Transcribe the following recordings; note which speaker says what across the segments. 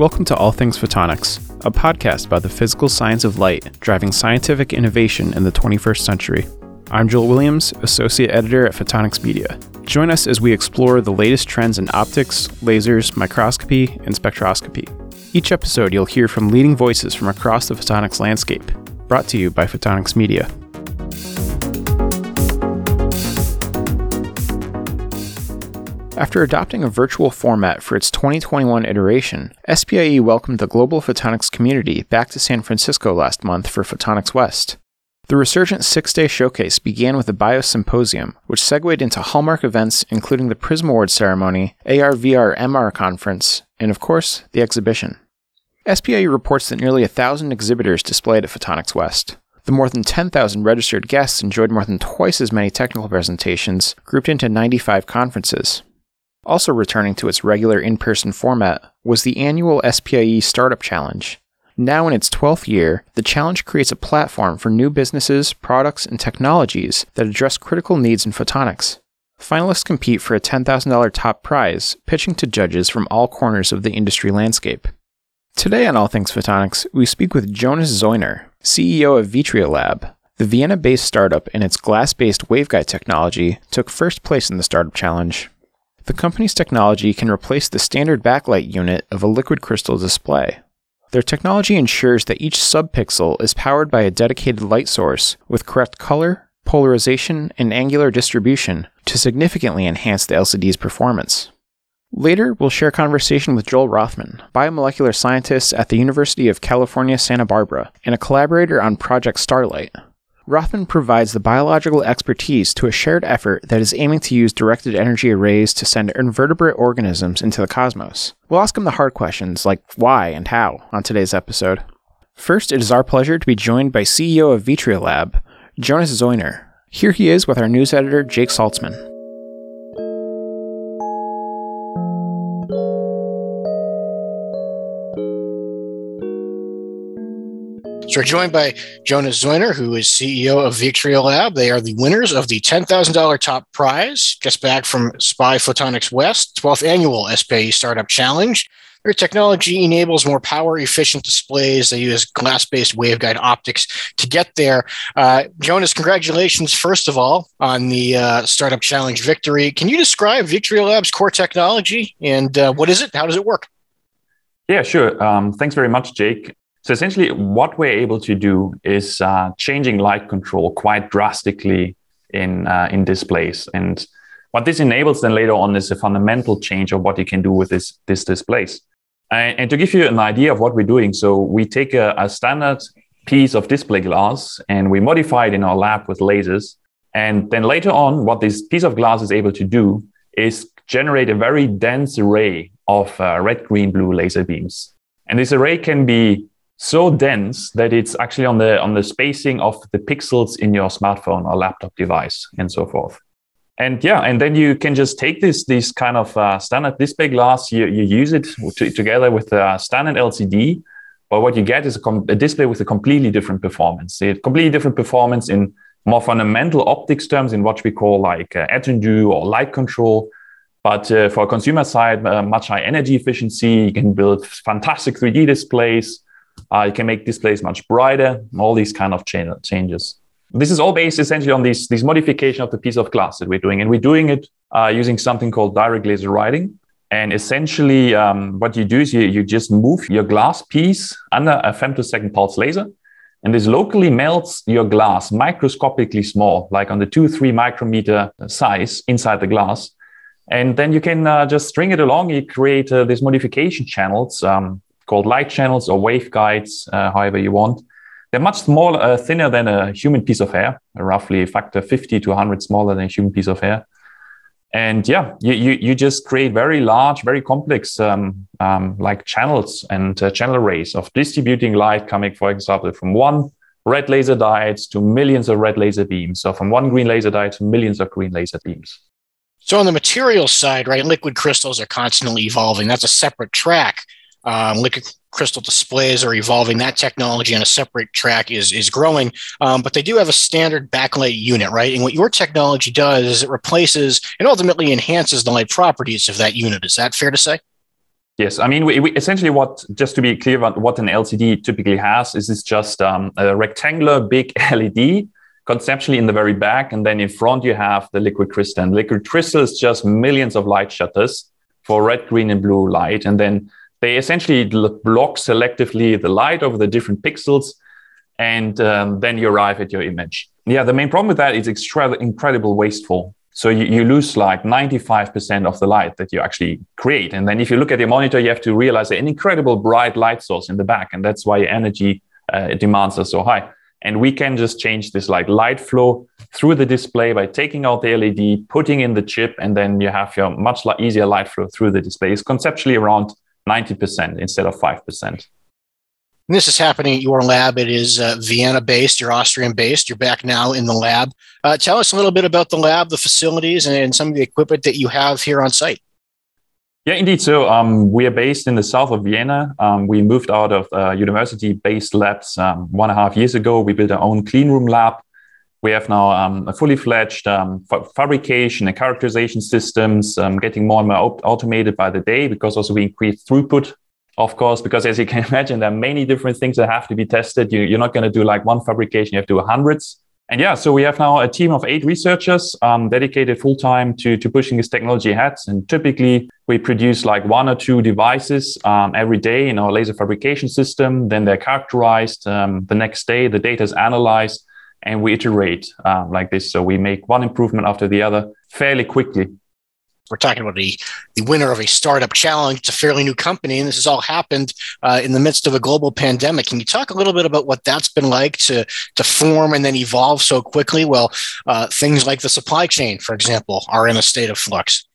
Speaker 1: Welcome to All Things Photonics, a podcast about the physical science of light driving scientific innovation in the 21st century. I'm Joel Williams, Associate Editor at Photonics Media. Join us as we explore the latest trends in optics, lasers, microscopy, and spectroscopy. Each episode, you'll hear from leading voices from across the photonics landscape, brought to you by Photonics Media. After adopting a virtual format for its 2021 iteration, SPIE welcomed the global photonics community back to San Francisco last month for Photonics West. The resurgent six day showcase began with a BIOS symposium, which segued into hallmark events including the Prism Award ceremony, AR VR MR conference, and of course, the exhibition. SPIE reports that nearly a thousand exhibitors displayed at Photonics West. The more than 10,000 registered guests enjoyed more than twice as many technical presentations, grouped into 95 conferences. Also returning to its regular in person format was the annual SPIE Startup Challenge. Now in its 12th year, the challenge creates a platform for new businesses, products, and technologies that address critical needs in photonics. Finalists compete for a $10,000 top prize, pitching to judges from all corners of the industry landscape. Today on All Things Photonics, we speak with Jonas Zeuner, CEO of VitreaLab. The Vienna based startup and its glass based waveguide technology took first place in the Startup Challenge. The company's technology can replace the standard backlight unit of a liquid crystal display. Their technology ensures that each subpixel is powered by a dedicated light source with correct color, polarization, and angular distribution to significantly enhance the LCD's performance. Later, we'll share a conversation with Joel Rothman, biomolecular scientist at the University of California, Santa Barbara, and a collaborator on Project Starlight, Rothman provides the biological expertise to a shared effort that is aiming to use directed energy arrays to send invertebrate organisms into the cosmos. We'll ask him the hard questions like why and how on today's episode. First, it is our pleasure to be joined by CEO of VitreaLab, Jonas Zeuner. Here he is with our news editor, Jake Saltzman.
Speaker 2: So we're joined by Jonas Zeuner, who is CEO of VitreaLab. They are the winners of the $10,000 top prize, just back from SPIE Photonics West, 12th annual SPIE Startup Challenge. Their technology enables more power efficient displays. They use glass based waveguide optics to get there. Uh, Jonas, congratulations, first of all, on the uh, Startup Challenge victory. Can you describe VitreaLab's core technology and uh, what is it? How does it work?
Speaker 3: Yeah, sure. Um, thanks very much, Jake. So essentially, what we're able to do is uh, changing light control quite drastically in uh, in displays, and what this enables then later on is a fundamental change of what you can do with this this displays. And, and to give you an idea of what we're doing, so we take a, a standard piece of display glass and we modify it in our lab with lasers, and then later on, what this piece of glass is able to do is generate a very dense array of uh, red, green, blue laser beams. And this array can be so dense that it's actually on the on the spacing of the pixels in your smartphone or laptop device and so forth. And yeah and then you can just take this this kind of uh, standard display glass you, you use it to, together with a standard lcd but what you get is a, com- a, display with a completely different performance. A completely different performance in more fundamental optics terms in what we call like uh, attenuation or light control. But uh, for a consumer side uh, much high energy efficiency you can build fantastic 3d displays uh, you can make displays much brighter, all these kind of changes. This is all based essentially on this, this modification of the piece of glass that we're doing. And we're doing it uh, using something called direct laser writing. And essentially, um, what you do is you, you just move your glass piece under a femtosecond pulse laser. And this locally melts your glass microscopically small, like on the two, three micrometer size inside the glass. And then you can uh, just string it along. You create uh, these modification channels um, called light channels or waveguides, uh, however you want. They're much smaller, uh, thinner than a human piece of hair, roughly a factor 50 to 100 smaller than a human piece of hair. And yeah, you, you, you just create very large, very complex um, um, like channels and uh, channel arrays of distributing light coming, for example, from one red laser diodes to millions of red laser beams. So from one green laser diode to millions of green laser beams.
Speaker 2: So on the material side, right, liquid crystals are constantly evolving. That's a separate track. Um, liquid crystal displays are evolving. That technology on a separate track is is growing, um, but they do have a standard backlight unit, right? And what your technology does is it replaces and ultimately enhances the light properties of that unit. Is that fair to say?
Speaker 3: Yes, I mean, we, we, essentially what, just to be clear about what an LCD typically has, is it's just um, a rectangular big LED, conceptually in the very back, and then in front you have the liquid crystal. And liquid crystal is just millions of light shutters for red, green, and blue light, and then they essentially block selectively the light over the different pixels, and um, then you arrive at your image. Yeah, the main problem with that is extra- incredible wasteful. So you, you lose like 95% of the light that you actually create. And then if you look at your monitor, you have to realize an incredible bright light source in the back. And that's why energy uh, demands are so high. And we can just change this like light flow through the display by taking out the LED, putting in the chip, and then you have your much easier light flow through the display. It's conceptually around 90% instead of 5%.
Speaker 2: And this is happening at your lab. It is uh, Vienna based, you're Austrian based. You're back now in the lab. Uh, tell us a little bit about the lab, the facilities, and, and, some of the equipment that you have here on site.
Speaker 3: Yeah, indeed. So um, we are based in the south of Vienna. Um, we moved out of uh, university based labs um, one and a half years ago. We built our own clean room lab. We have now um, a fully fledged um, fabrication and characterization systems, um, getting more and more automated by the day because also we increase throughput of course, because as you can imagine, there are many different things that have to be tested. You, are not going to do like one fabrication, you have to do hundreds. And yeah, so we have now a team of eight researchers um, dedicated full time to, to pushing this technology ahead. And typically, we produce like one or two devices um, every day in our laser fabrication system. Then they're characterized. Um, the next day, the data is analyzed and we iterate uh, like this. So we make one improvement after the other fairly quickly
Speaker 2: we're talking about the, the winner of a startup challenge. It's a fairly new company, and this has all happened uh, in the midst of a global pandemic. Can you talk a little bit about what that's been like to, to form and then evolve so quickly? Well, uh, things like the supply chain, for example, are in a state of flux.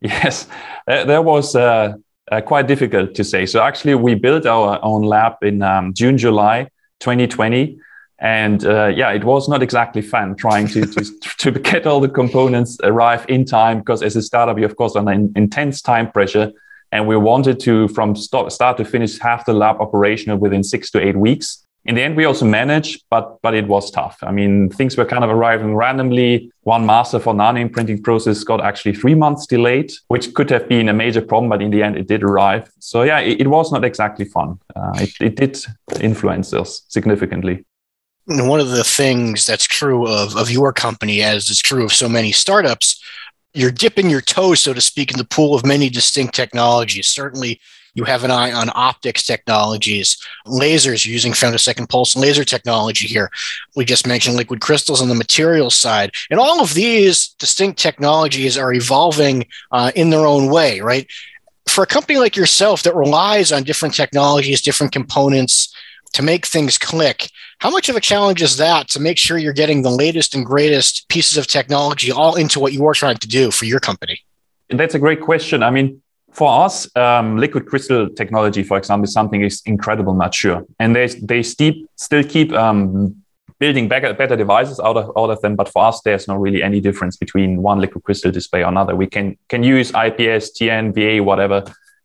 Speaker 3: Yes, that was uh, uh, quite difficult to say. So actually, we built our own lab in um, June, July 2020 and uh, yeah, it was not exactly fun trying to, to, to get all the components arrive in time because as a startup, you of course an intense time pressure. And we wanted to, from start, start to finish, half the lab operational within six to eight weeks. In the end, we also managed, but but it was tough. I mean, things were kind of arriving randomly. One master for nano imprinting process got actually three months delayed, which could have been a major problem, but in the end, it did arrive. So yeah, it, it was not exactly fun. Uh, it, it did influence us significantly
Speaker 2: one of the things that's true of, of your company, as is true of so many startups, you're dipping your toes, so to speak, in the pool of many distinct technologies. Certainly, you have an eye on optics technologies, lasers using femtosecond pulse laser technology here. We just mentioned liquid crystals on the materials side. And all of these distinct technologies are evolving uh, in their own way, right? For a company like yourself that relies on different technologies, different components, to make things click. How much of a challenge is that to make sure you're getting the latest and greatest pieces of technology all into what you are trying to do for your company?
Speaker 3: That's a great question. I mean, for us, um, liquid crystal technology, for example, is something is incredible mature, and they they steep, still keep um, building better, better devices out of out of them. But for us, there's not really any difference between one liquid crystal display or another. We can can use IPS, TN, VA, whatever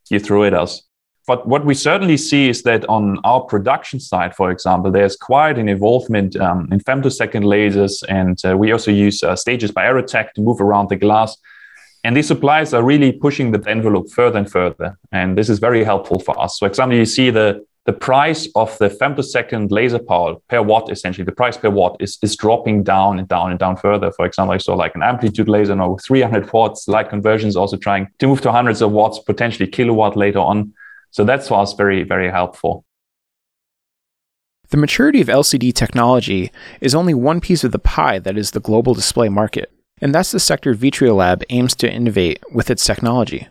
Speaker 3: you throw at us but what we certainly see is that on our production side, for example, there's quite an involvement um, in femtosecond lasers, and uh, we also use uh, stages by Aerotech to move around the glass. And these suppliers are really pushing the envelope further and further, and this is very helpful for us. So, example, you see the the price of the femtosecond laser power per watt, essentially, the price per watt is, is dropping down and down and down further. For example, I saw like an amplitude laser now 300 watts, light conversions also trying to move to hundreds of watts, potentially kilowatt later on. So that's us very, very helpful.
Speaker 1: The maturity of LCD technology is only one piece of the pie that is the global display market, and that's the sector VitreaLab aims to innovate with its technology.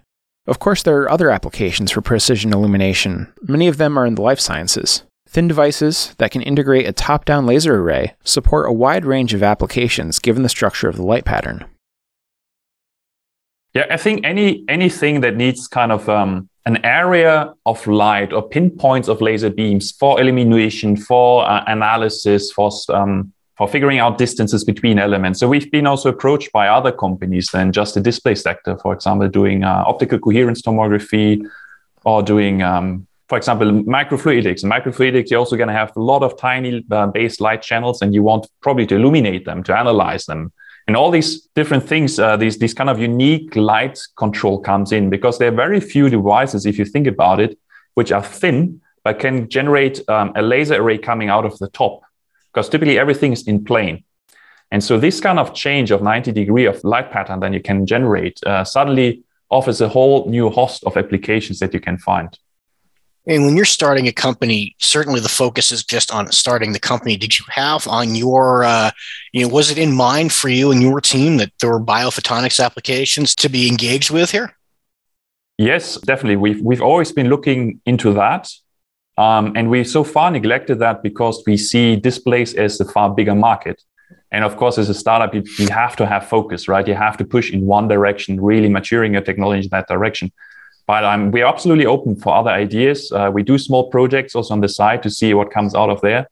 Speaker 1: Of course, there are other applications for precision illumination. Many of them are in the life sciences. Thin devices that can integrate a top down laser array support a wide range of applications given the structure of the light pattern.
Speaker 3: Yeah, I think any anything that needs kind of um, an area of light or pinpoints of laser beams for illumination, for uh, analysis, for um, for figuring out distances between elements. So we've been also approached by other companies than just the display sector, for example, doing uh, optical coherence tomography or doing, um, for example, microfluidics. In microfluidics, you're also going to have a lot of tiny uh, base light channels, and you want probably to illuminate them, to analyze them. And all these different things, uh, these, these kind of unique light control comes in because there are very few devices, if you think about it, which are thin, but can generate um, a laser array coming out of the top because typically everything is in plane. And so this kind of change of 90 degree of light pattern that you can generate uh, suddenly offers a whole new host of applications that you can find.
Speaker 2: And when you're starting a company, certainly the focus is just on starting the company. Did you have on your, uh, you know, was it in mind for you and your team that there were biophotonics applications to be engaged with here?
Speaker 3: Yes, definitely. We've we've always been looking into that, um, and we so far neglected that because we see displays as a far bigger market. And of course, as a startup, you, you have to have focus, right? You have to push in one direction, really maturing your technology in that direction. But um, we're absolutely open for other ideas. Uh, we do small projects also on the side to see what comes out of there.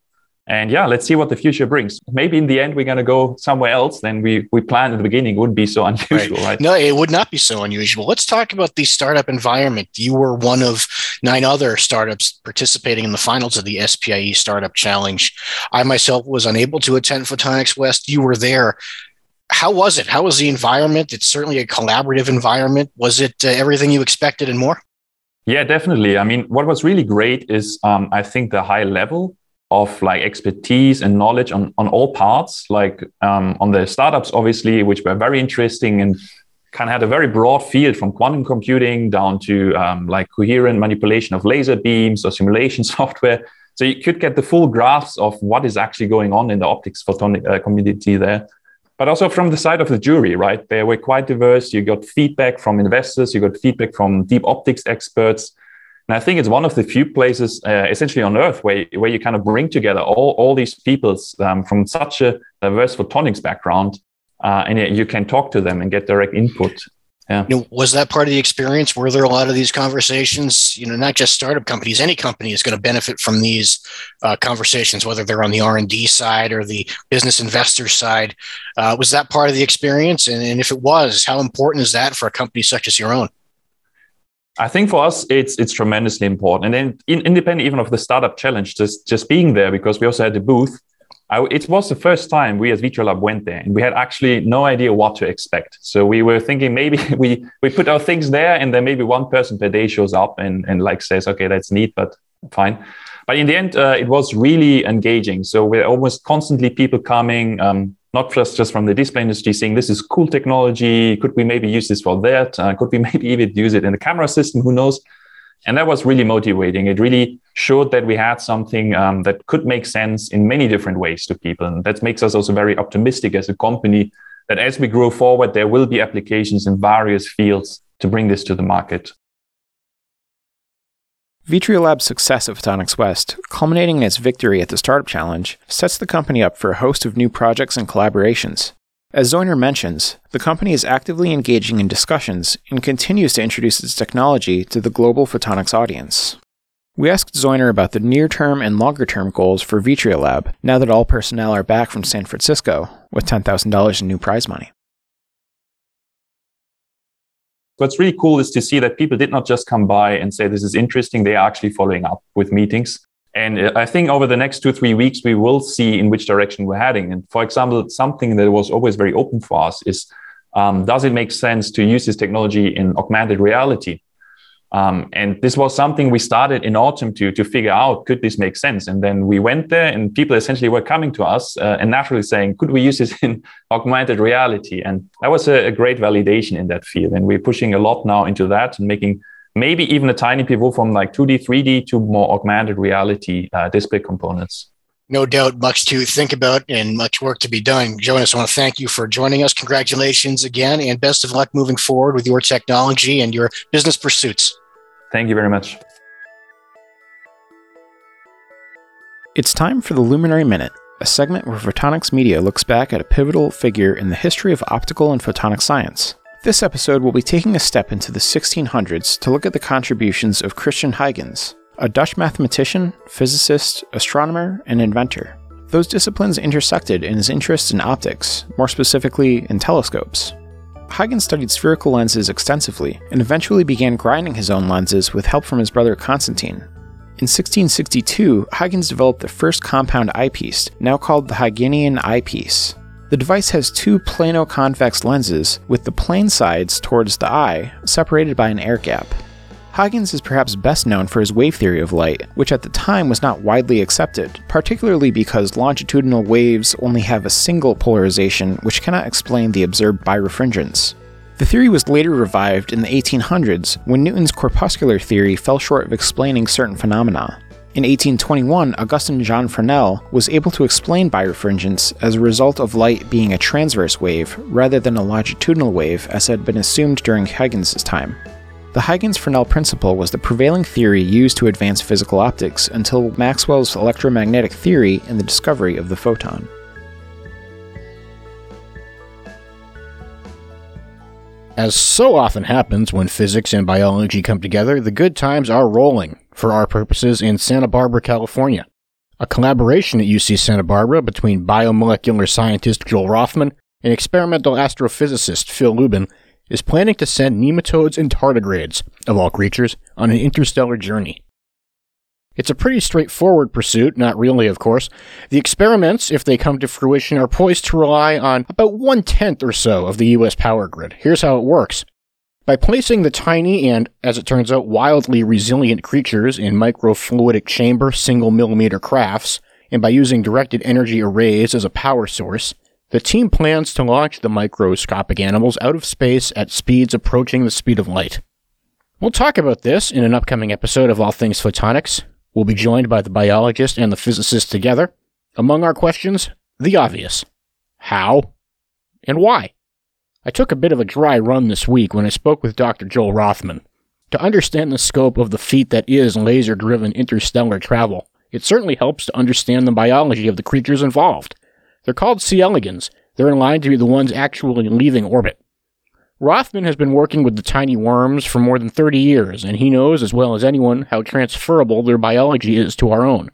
Speaker 3: And yeah, let's see what the future brings. Maybe in the end, we're going to go somewhere else than we, we planned at the beginning. It wouldn't be so unusual, right. right?
Speaker 2: No, it would not be so unusual. Let's talk about the startup environment. You were one of nine other startups participating in the finals of the SPIE Startup Challenge. I myself was unable to attend Photonics West. You were there. How was it? How was the environment? It's certainly a collaborative environment. Was it uh, everything you expected and more?
Speaker 3: Yeah, definitely. I mean, what was really great is um, I think the high level of like expertise and knowledge on, on all parts, like um, on the startups, obviously, which were very interesting and kind of had a very broad field from quantum computing down to um, like coherent manipulation of laser beams or simulation software. So you could get the full graphs of what is actually going on in the optics photonic uh, community there. But also from the side of the jury, right? They were quite diverse. You got feedback from investors, you got feedback from deep optics experts and I think it's one of the few places, uh, essentially on Earth, where, where you kind of bring together all, all these peoples um, from such a diverse photonics background, uh, and you can talk to them and get direct input.
Speaker 2: Yeah. You know, was that part of the experience? Were there a lot of these conversations? You know, not just startup companies. Any company is going to benefit from these uh, conversations, whether they're on the R and D side or the business investor side. Uh, was that part of the experience? And, and if it was, how important is that for a company such as your own?
Speaker 3: I think for us, it's it's tremendously important, and then in, independent even of the startup challenge, just just being there because we also had the booth. I, it was the first time we as VitreaLab went there, and we had actually no idea what to expect. So we were thinking maybe we we put our things there, and then maybe one person per day shows up and and like says, okay, that's neat, but fine. But in the end, uh, it was really engaging. So we're almost constantly people coming. Um, not just, just from the display industry saying this is cool technology. Could we maybe use this for that? Uh, could we maybe even use it in the camera system? Who knows? And that was really motivating. It really showed that we had something um, that could make sense in many different ways to people. And that makes us also very optimistic as a company that as we grow forward, there will be applications in various fields to bring this to the market.
Speaker 1: VitreaLab's success at Photonics West, culminating in its victory at the Startup Challenge, sets the company up for a host of new projects and collaborations. As Zeuner mentions, the company is actively engaging in discussions and continues to introduce its technology to the global photonics audience. We asked Zeuner about the near term and longer term goals for VitreaLab now that all personnel are back from San Francisco with $10,000 in new prize money.
Speaker 3: what's really cool is to see that people did not just come by and say this is interesting they are actually following up with meetings and uh, i think over the next two three weeks we will see in which direction we're heading and for example something that was always very open for us is um, does it make sense to use this technology in augmented reality um, and this was something we started in autumn to, to figure out could this make sense? And then we went there, and people essentially were coming to us uh, and naturally saying, could we use this in augmented reality? And that was a, a, great validation in that field. And we're pushing a lot now into that and making maybe even a tiny pivot from like 2D, 3D to more augmented reality uh, display components.
Speaker 2: No doubt, much to think about and much work to be done. Jonas, I want to thank you for joining us. Congratulations again, and best of luck moving forward with your technology and your business pursuits.
Speaker 3: Thank you very much.
Speaker 1: It's time for the Luminary Minute, a segment where Photonics Media looks back at a pivotal figure in the history of optical and photonic science. This episode will be taking a step into the 1600s to look at the contributions of Christian Huygens, a Dutch mathematician, physicist, astronomer, and inventor. Those disciplines intersected in his interest in optics, more specifically in telescopes. Huygens studied spherical lenses extensively and eventually began grinding his own lenses with help from his brother Constantine. In 1662, Huygens developed the first compound eyepiece, now called the Huygenian eyepiece. The device has two plano-convex lenses with the plane sides towards the eye separated by an air gap. Huygens is perhaps best known for his wave theory of light, which at the time was not widely accepted, particularly because longitudinal waves only have a single polarization which cannot explain the observed birefringence. The theory was later revived in the 1800s when Newton's corpuscular theory fell short of explaining certain phenomena. In 1821, Augustin Jean Fresnel was able to explain birefringence as a result of light being a transverse wave rather than a longitudinal wave as had been assumed during Huygens' time. The Huygens Fresnel principle was the prevailing theory used to advance physical optics until Maxwell's electromagnetic theory and the discovery of the photon.
Speaker 4: As so often happens when physics and biology come together, the good times are rolling, for our purposes, in Santa Barbara, California. A collaboration at UC Santa Barbara between biomolecular scientist Joel Rothman and experimental astrophysicist Phil Lubin is planning to send nematodes and tardigrades, of all creatures, on an interstellar journey. It's a pretty straightforward pursuit, not really, of course. The experiments, if they come to fruition, are poised to rely on about one tenth or so of the US power grid. Here's how it works. By placing the tiny and, as it turns out, wildly resilient creatures in microfluidic chamber single millimeter crafts, and by using directed energy arrays as a power source, the team plans to launch the microscopic animals out of space at speeds approaching the speed of light. We'll talk about this in an upcoming episode of All Things Photonics. We'll be joined by the biologist and the physicist together. Among our questions, the obvious how and why. I took a bit of a dry run this week when I spoke with Dr. Joel Rothman. To understand the scope of the feat that is laser driven interstellar travel, it certainly helps to understand the biology of the creatures involved. They're called C. elegans. They're in line to be the ones actually leaving orbit. Rothman has been working with the tiny worms for more than 30 years, and he knows as well as anyone how transferable their biology is to our own.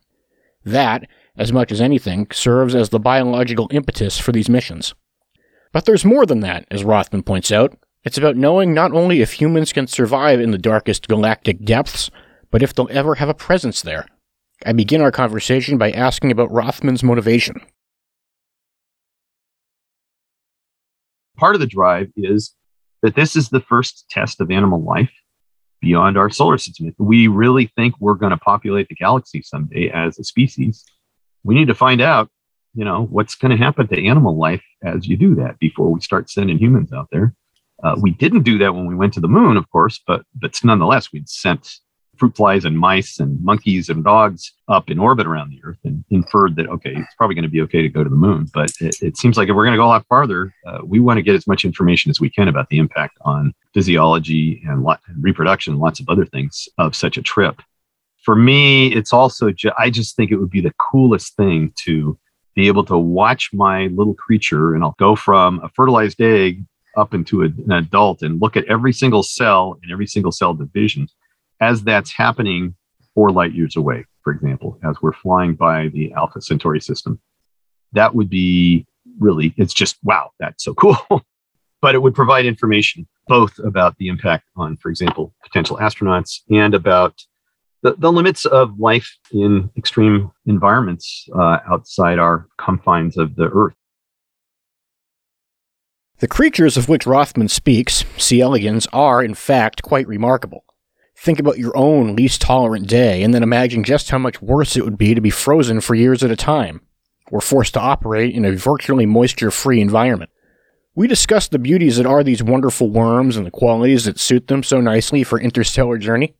Speaker 4: That, as much as anything, serves as the biological impetus for these missions. But there's more than that, as Rothman points out. It's about knowing not only if humans can survive in the darkest galactic depths, but if they'll ever have a presence there. I begin our conversation by asking about Rothman's motivation.
Speaker 5: part of the drive is that this is the first test of animal life beyond our solar system. we really think we're going to populate the galaxy someday as a species, we need to find out, you know, what's going to happen to animal life as you do that before we start sending humans out there. Uh, we didn't do that when we went to the moon, of course, but but nonetheless, we'd sent fruit flies and mice and monkeys and dogs up in orbit around the Earth and inferred that, okay, it's probably going to be okay to go to the moon. But it, it seems like if we're going to go a lot farther, uh, we want to get as much information as we can about the impact on physiology and, reproduction and lots of other things of such a trip. For me, it's also, ju- I just think it would be the coolest thing to be able to watch my little creature and I'll go from a fertilized egg up into an adult and look at every single cell and every single cell division as that's happening four light years away, for example, as we're flying by the Alpha Centauri system. That would be really, it's just, wow, that's so cool. but it would provide information both about the impact on, for example, potential astronauts and about the, the limits of life in extreme environments uh, outside our confines of the Earth.
Speaker 4: The creatures of which Rothman speaks, C. elegans, are in fact quite remarkable. Think about your own least tolerant day and then imagine just how much worse it would be to be frozen for years at a time, or forced to operate in a virtually moisture free environment. We discussed the beauties that are these wonderful worms and the qualities that suit them so nicely for interstellar journey.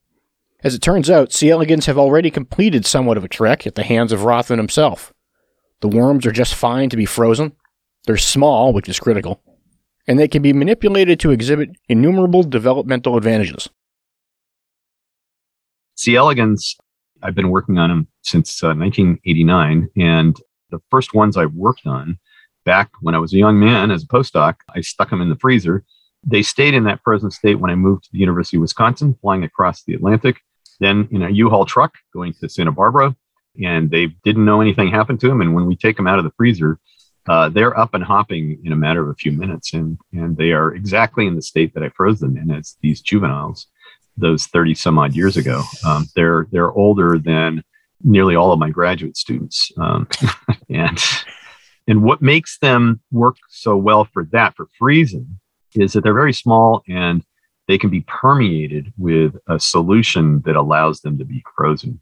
Speaker 4: As it turns out, C. elegans have already completed somewhat of a trek at the hands of Rothman himself. The worms are just fine to be frozen. They're small, which is critical. And they can be manipulated to exhibit innumerable developmental advantages.
Speaker 5: C. elegans, I've been working on them since uh, 1989. And the first ones I worked on back when I was a young man as a postdoc, I stuck them in the freezer. They stayed in that frozen state when I moved to the University of Wisconsin, flying across the Atlantic, then in a U-Haul truck going to Santa Barbara. And they didn't know anything happened to them. And when we take them out of the freezer, uh, they're up and hopping in a matter of a few minutes. And, and they are exactly in the state that I froze them in as these juveniles those 30 some odd years ago. Um, they're they're older than nearly all of my graduate students, um, and And what makes them work so well for that, for freezing, is that they're very small and they can be permeated with a solution that allows them to be frozen.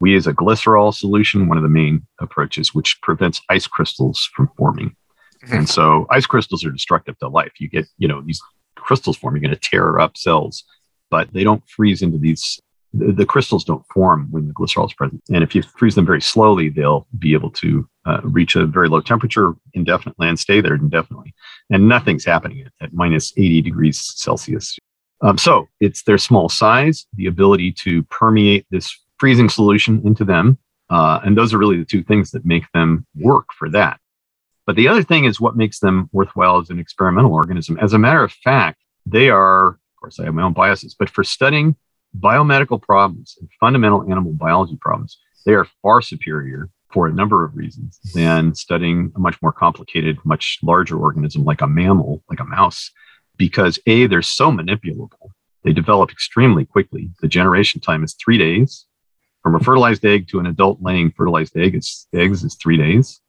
Speaker 5: We use a glycerol solution, one of the main approaches, which prevents ice crystals from forming. Mm-hmm. And so ice crystals are destructive to life. You get, you know, these crystals form, you're going to tear up cells, but they don't freeze into these the, the, crystals don't form when the glycerol is present. And if you freeze them very slowly, they'll be able to uh, reach a very low temperature indefinitely and stay there indefinitely. And nothing's happening at, at minus 80 degrees Celsius. Um, so it's their small size, the ability to permeate this freezing solution into them. Uh, and those are really the two things that make them work for that. But the other thing is what makes them worthwhile as an experimental organism. As a matter of fact, they are, of course, I have my own biases, but for studying biomedical problems and fundamental animal biology problems, they are far superior for a number of reasons than studying a much more complicated, much larger organism like a mammal, like a mouse, because A, they're so manipulable. They develop extremely quickly. The generation time is three days. From a fertilized egg to an adult laying fertilized egg, it's, eggs is three days.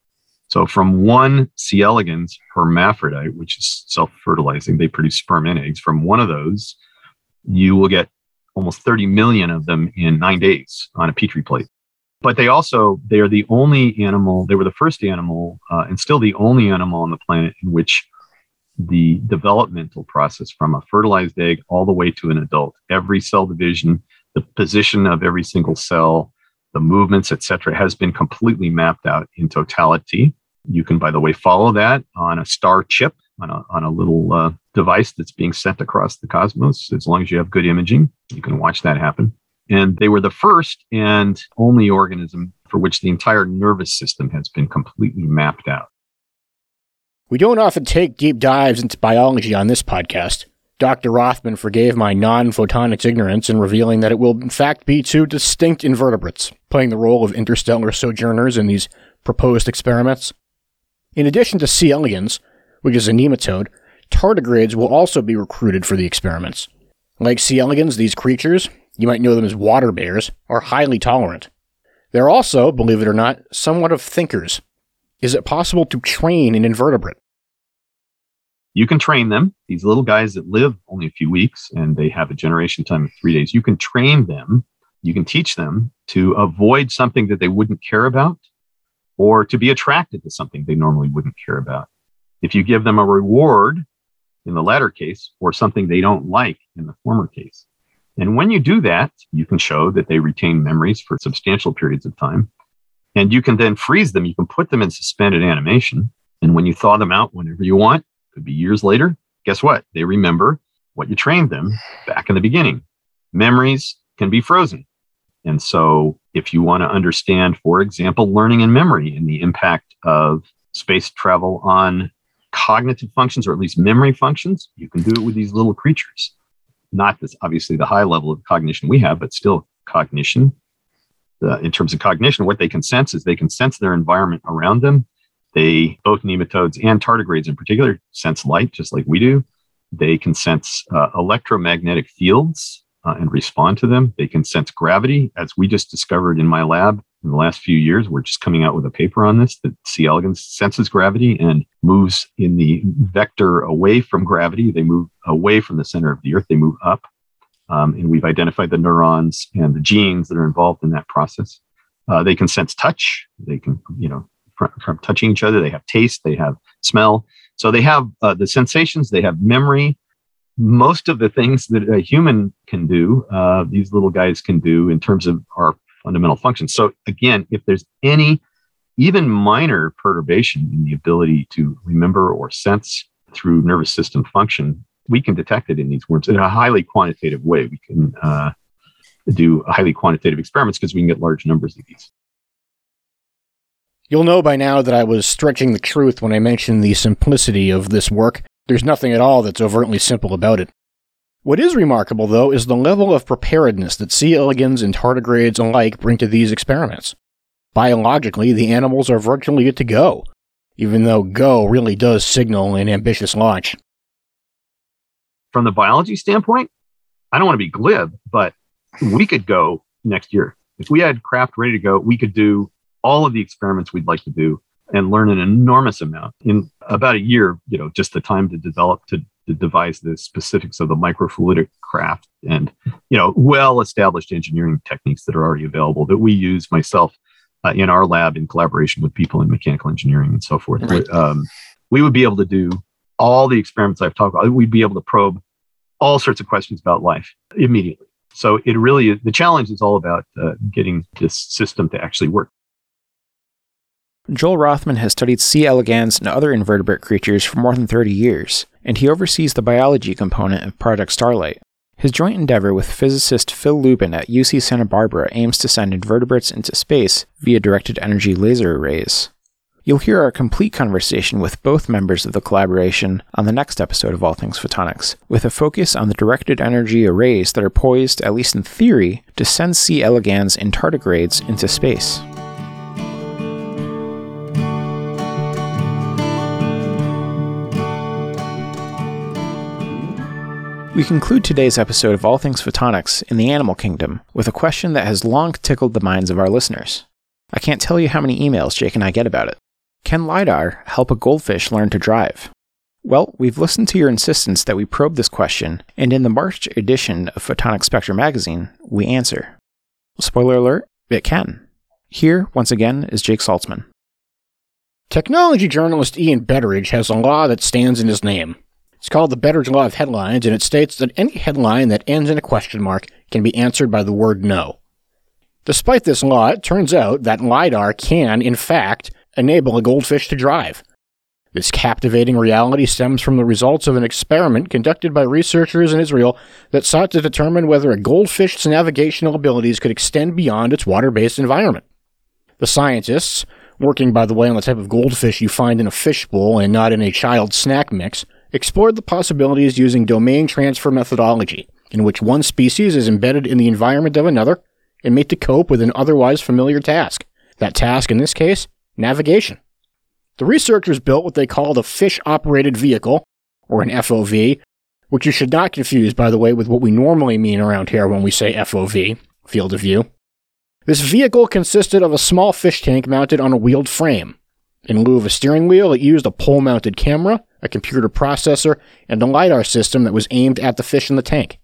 Speaker 5: So from one C. elegans hermaphrodite, which is self-fertilizing, they produce sperm and eggs. From one of those, you will get almost 30 million of them in nine days on a petri plate. But they also, they are the only animal, they were the first animal uh, and still the only animal on the planet in which the developmental process from a fertilized egg all the way to an adult, every cell division, the position of every single cell, the movements, etc., has been completely mapped out in totality. You can, by the way, follow that on a star chip on a, on a little uh, device that's being sent across the cosmos. As long as you have good imaging, you can watch that happen. And they were the first and only organism for which the entire nervous system has been completely mapped out.
Speaker 4: We don't often take deep dives into biology on this podcast. Dr. Rothman forgave my non photonics ignorance in revealing that it will, in fact, be two distinct invertebrates playing the role of interstellar sojourners in these proposed experiments. In addition to C. elegans, which is a nematode, tardigrades will also be recruited for the experiments. Like C. elegans, these creatures, you might know them as water bears, are highly tolerant. They're also, believe it or not, somewhat of thinkers. Is it possible to train an invertebrate?
Speaker 5: You can train them. These little guys that live only a few weeks and they have a generation time of three days. You can train them. You can teach them to avoid something that they wouldn't care about or to be attracted to something they normally wouldn't care about. If you give them a reward in the latter case or something they don't like in the former case. And when you do that, you can show that they retain memories for substantial periods of time. And you can then freeze them. You can put them in suspended animation. And when you thaw them out whenever you want, could be years later, guess what? They remember what you trained them back in the beginning. Memories can be frozen. And so, if you want to understand, for example, learning and memory and the impact of space travel on cognitive functions or at least memory functions, you can do it with these little creatures. Not this, obviously, the high level of cognition we have, but still cognition. Uh, in terms of cognition, what they can sense is they can sense their environment around them. They, both nematodes and tardigrades in particular, sense light just like we do. They can sense uh, electromagnetic fields uh, and respond to them. They can sense gravity, as we just discovered in my lab in the last few years. We're just coming out with a paper on this that C. elegans senses gravity and moves in the vector away from gravity. They move away from the center of the earth, they move up. Um, and we've identified the neurons and the genes that are involved in that process. Uh, they can sense touch. They can, you know, from, from, touching each other, they have taste, they have smell. So they have uh, the sensations, they have memory. Most of the things that a human can do, uh, these little guys can do in terms of our fundamental functions. So again, if there's any even minor perturbation in the ability to remember or sense through nervous system function, we can detect it in these worms in a highly quantitative way. We can uh, do highly quantitative experiments because we can get large numbers of these.
Speaker 4: You'll know by now that I was stretching the truth when I mentioned the simplicity of this work. There's nothing at all that's overtly simple about it. What is remarkable, though, is the level of preparedness that C. elegans and tardigrades alike bring to these experiments. Biologically, the animals are virtually good to go, even though go really does signal an ambitious launch.
Speaker 5: From the biology standpoint, I don't want to be glib, but we could go next year. If we had craft ready to go, we could do all of the experiments we'd like to do and learn an enormous amount in about a year. You know, just the time to develop to, to devise the specifics of the microfluidic craft and you know well established engineering techniques that are already available that we use myself uh, in our lab in collaboration with people in mechanical engineering and so forth.
Speaker 2: Right.
Speaker 5: Um, we would be able to do all the experiments I've talked about. We'd be able to probe all sorts of questions about life immediately. So it really the challenge is all about uh, getting this system to actually work.
Speaker 1: Joel Rothman has studied C. elegans and other invertebrate creatures for more than 30 years, and he oversees the biology component of Project Starlight. His joint endeavor with physicist Phil Lubin at UC Santa Barbara aims to send invertebrates into space via directed energy laser arrays. You'll hear our complete conversation with both members of the collaboration on the next episode of All Things Photonics, with a focus on the directed energy arrays that are poised, at least in theory, to send C. elegans and tardigrades into space. We conclude today's episode of All Things Photonics in the animal kingdom with a question that has long tickled the minds of our listeners. I can't tell you how many emails Jake and I get about it. Can LiDAR help a goldfish learn to drive? Well, we've listened to your insistence that we probe this question, and in the March edition of Photonics Spectra magazine, we answer. Spoiler alert, it can. Here, once again, is Jake Saltzman.
Speaker 4: Technology journalist Ian Betteridge has a law that stands in his name. It's called the Betteridge's Law of Headlines, and it states that any headline that ends in a question mark can be answered by the word no. Despite this law, it turns out that LiDAR can, in fact, enable a goldfish to drive. This captivating reality stems from the results of an experiment conducted by researchers in Israel that sought to determine whether a goldfish's navigational abilities could extend beyond its water based environment. The scientists, working by the way on the type of goldfish you find in a fishbowl and not in a child's snack mix, explored the possibilities using domain transfer methodology, in which one species is embedded in the environment of another and made to cope with an otherwise familiar task. That task, in this case, navigation. The researchers built what they called a fish operated vehicle, or an FOV, which you should not confuse, by the way, with what we normally mean around here when we say FOV, field of view. This vehicle consisted of a small fish tank mounted on a wheeled frame. In lieu of a steering wheel, it used a pole mounted camera, a computer processor, and a LiDAR system that was aimed at the fish in the tank.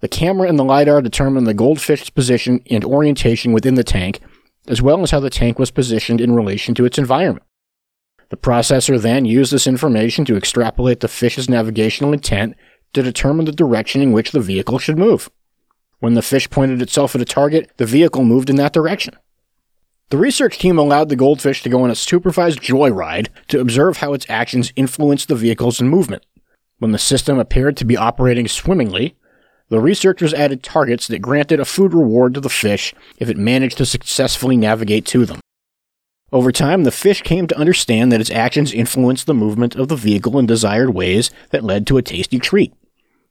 Speaker 4: The camera and the LiDAR determined the goldfish's position and orientation within the tank, as well as how the tank was positioned in relation to its environment. The processor then used this information to extrapolate the fish's navigational intent to determine the direction in which the vehicle should move. When the fish pointed itself at a target, the vehicle moved in that direction. The research team allowed the goldfish to go on a supervised joyride to observe how its actions influenced the vehicles movement. When the system appeared to be operating swimmingly, the researchers added targets that granted a food reward to the fish if it managed to successfully navigate to them. Over time, the fish came to understand that its actions influenced the movement of the vehicle in desired ways that led to a tasty treat.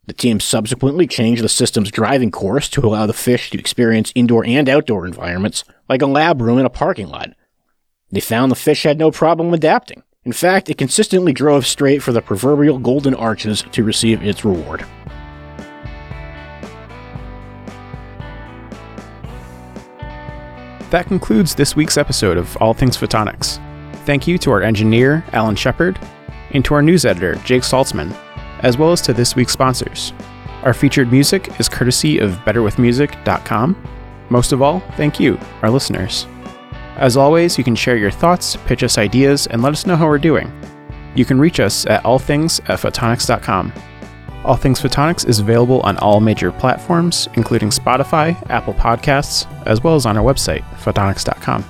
Speaker 4: The team subsequently changed the system's driving course to allow the fish to experience indoor and outdoor environments, like a lab room in a parking lot. They found the fish had no problem adapting. In fact, it consistently drove straight for the proverbial golden arches to receive its reward.
Speaker 1: That concludes this week's episode of All Things Photonics. Thank you to our engineer, Alan Shepard, and to our news editor, Jake Saltzman, as well as to this week's sponsors. Our featured music is courtesy of betterwithmusic.com. Most of all, thank you, our listeners. As always, you can share your thoughts, pitch us ideas, and let us know how we're doing. You can reach us at allthings at photonics.com. All Things Photonics is available on all major platforms, including Spotify, Apple Podcasts, as well as on our website, photonics.com.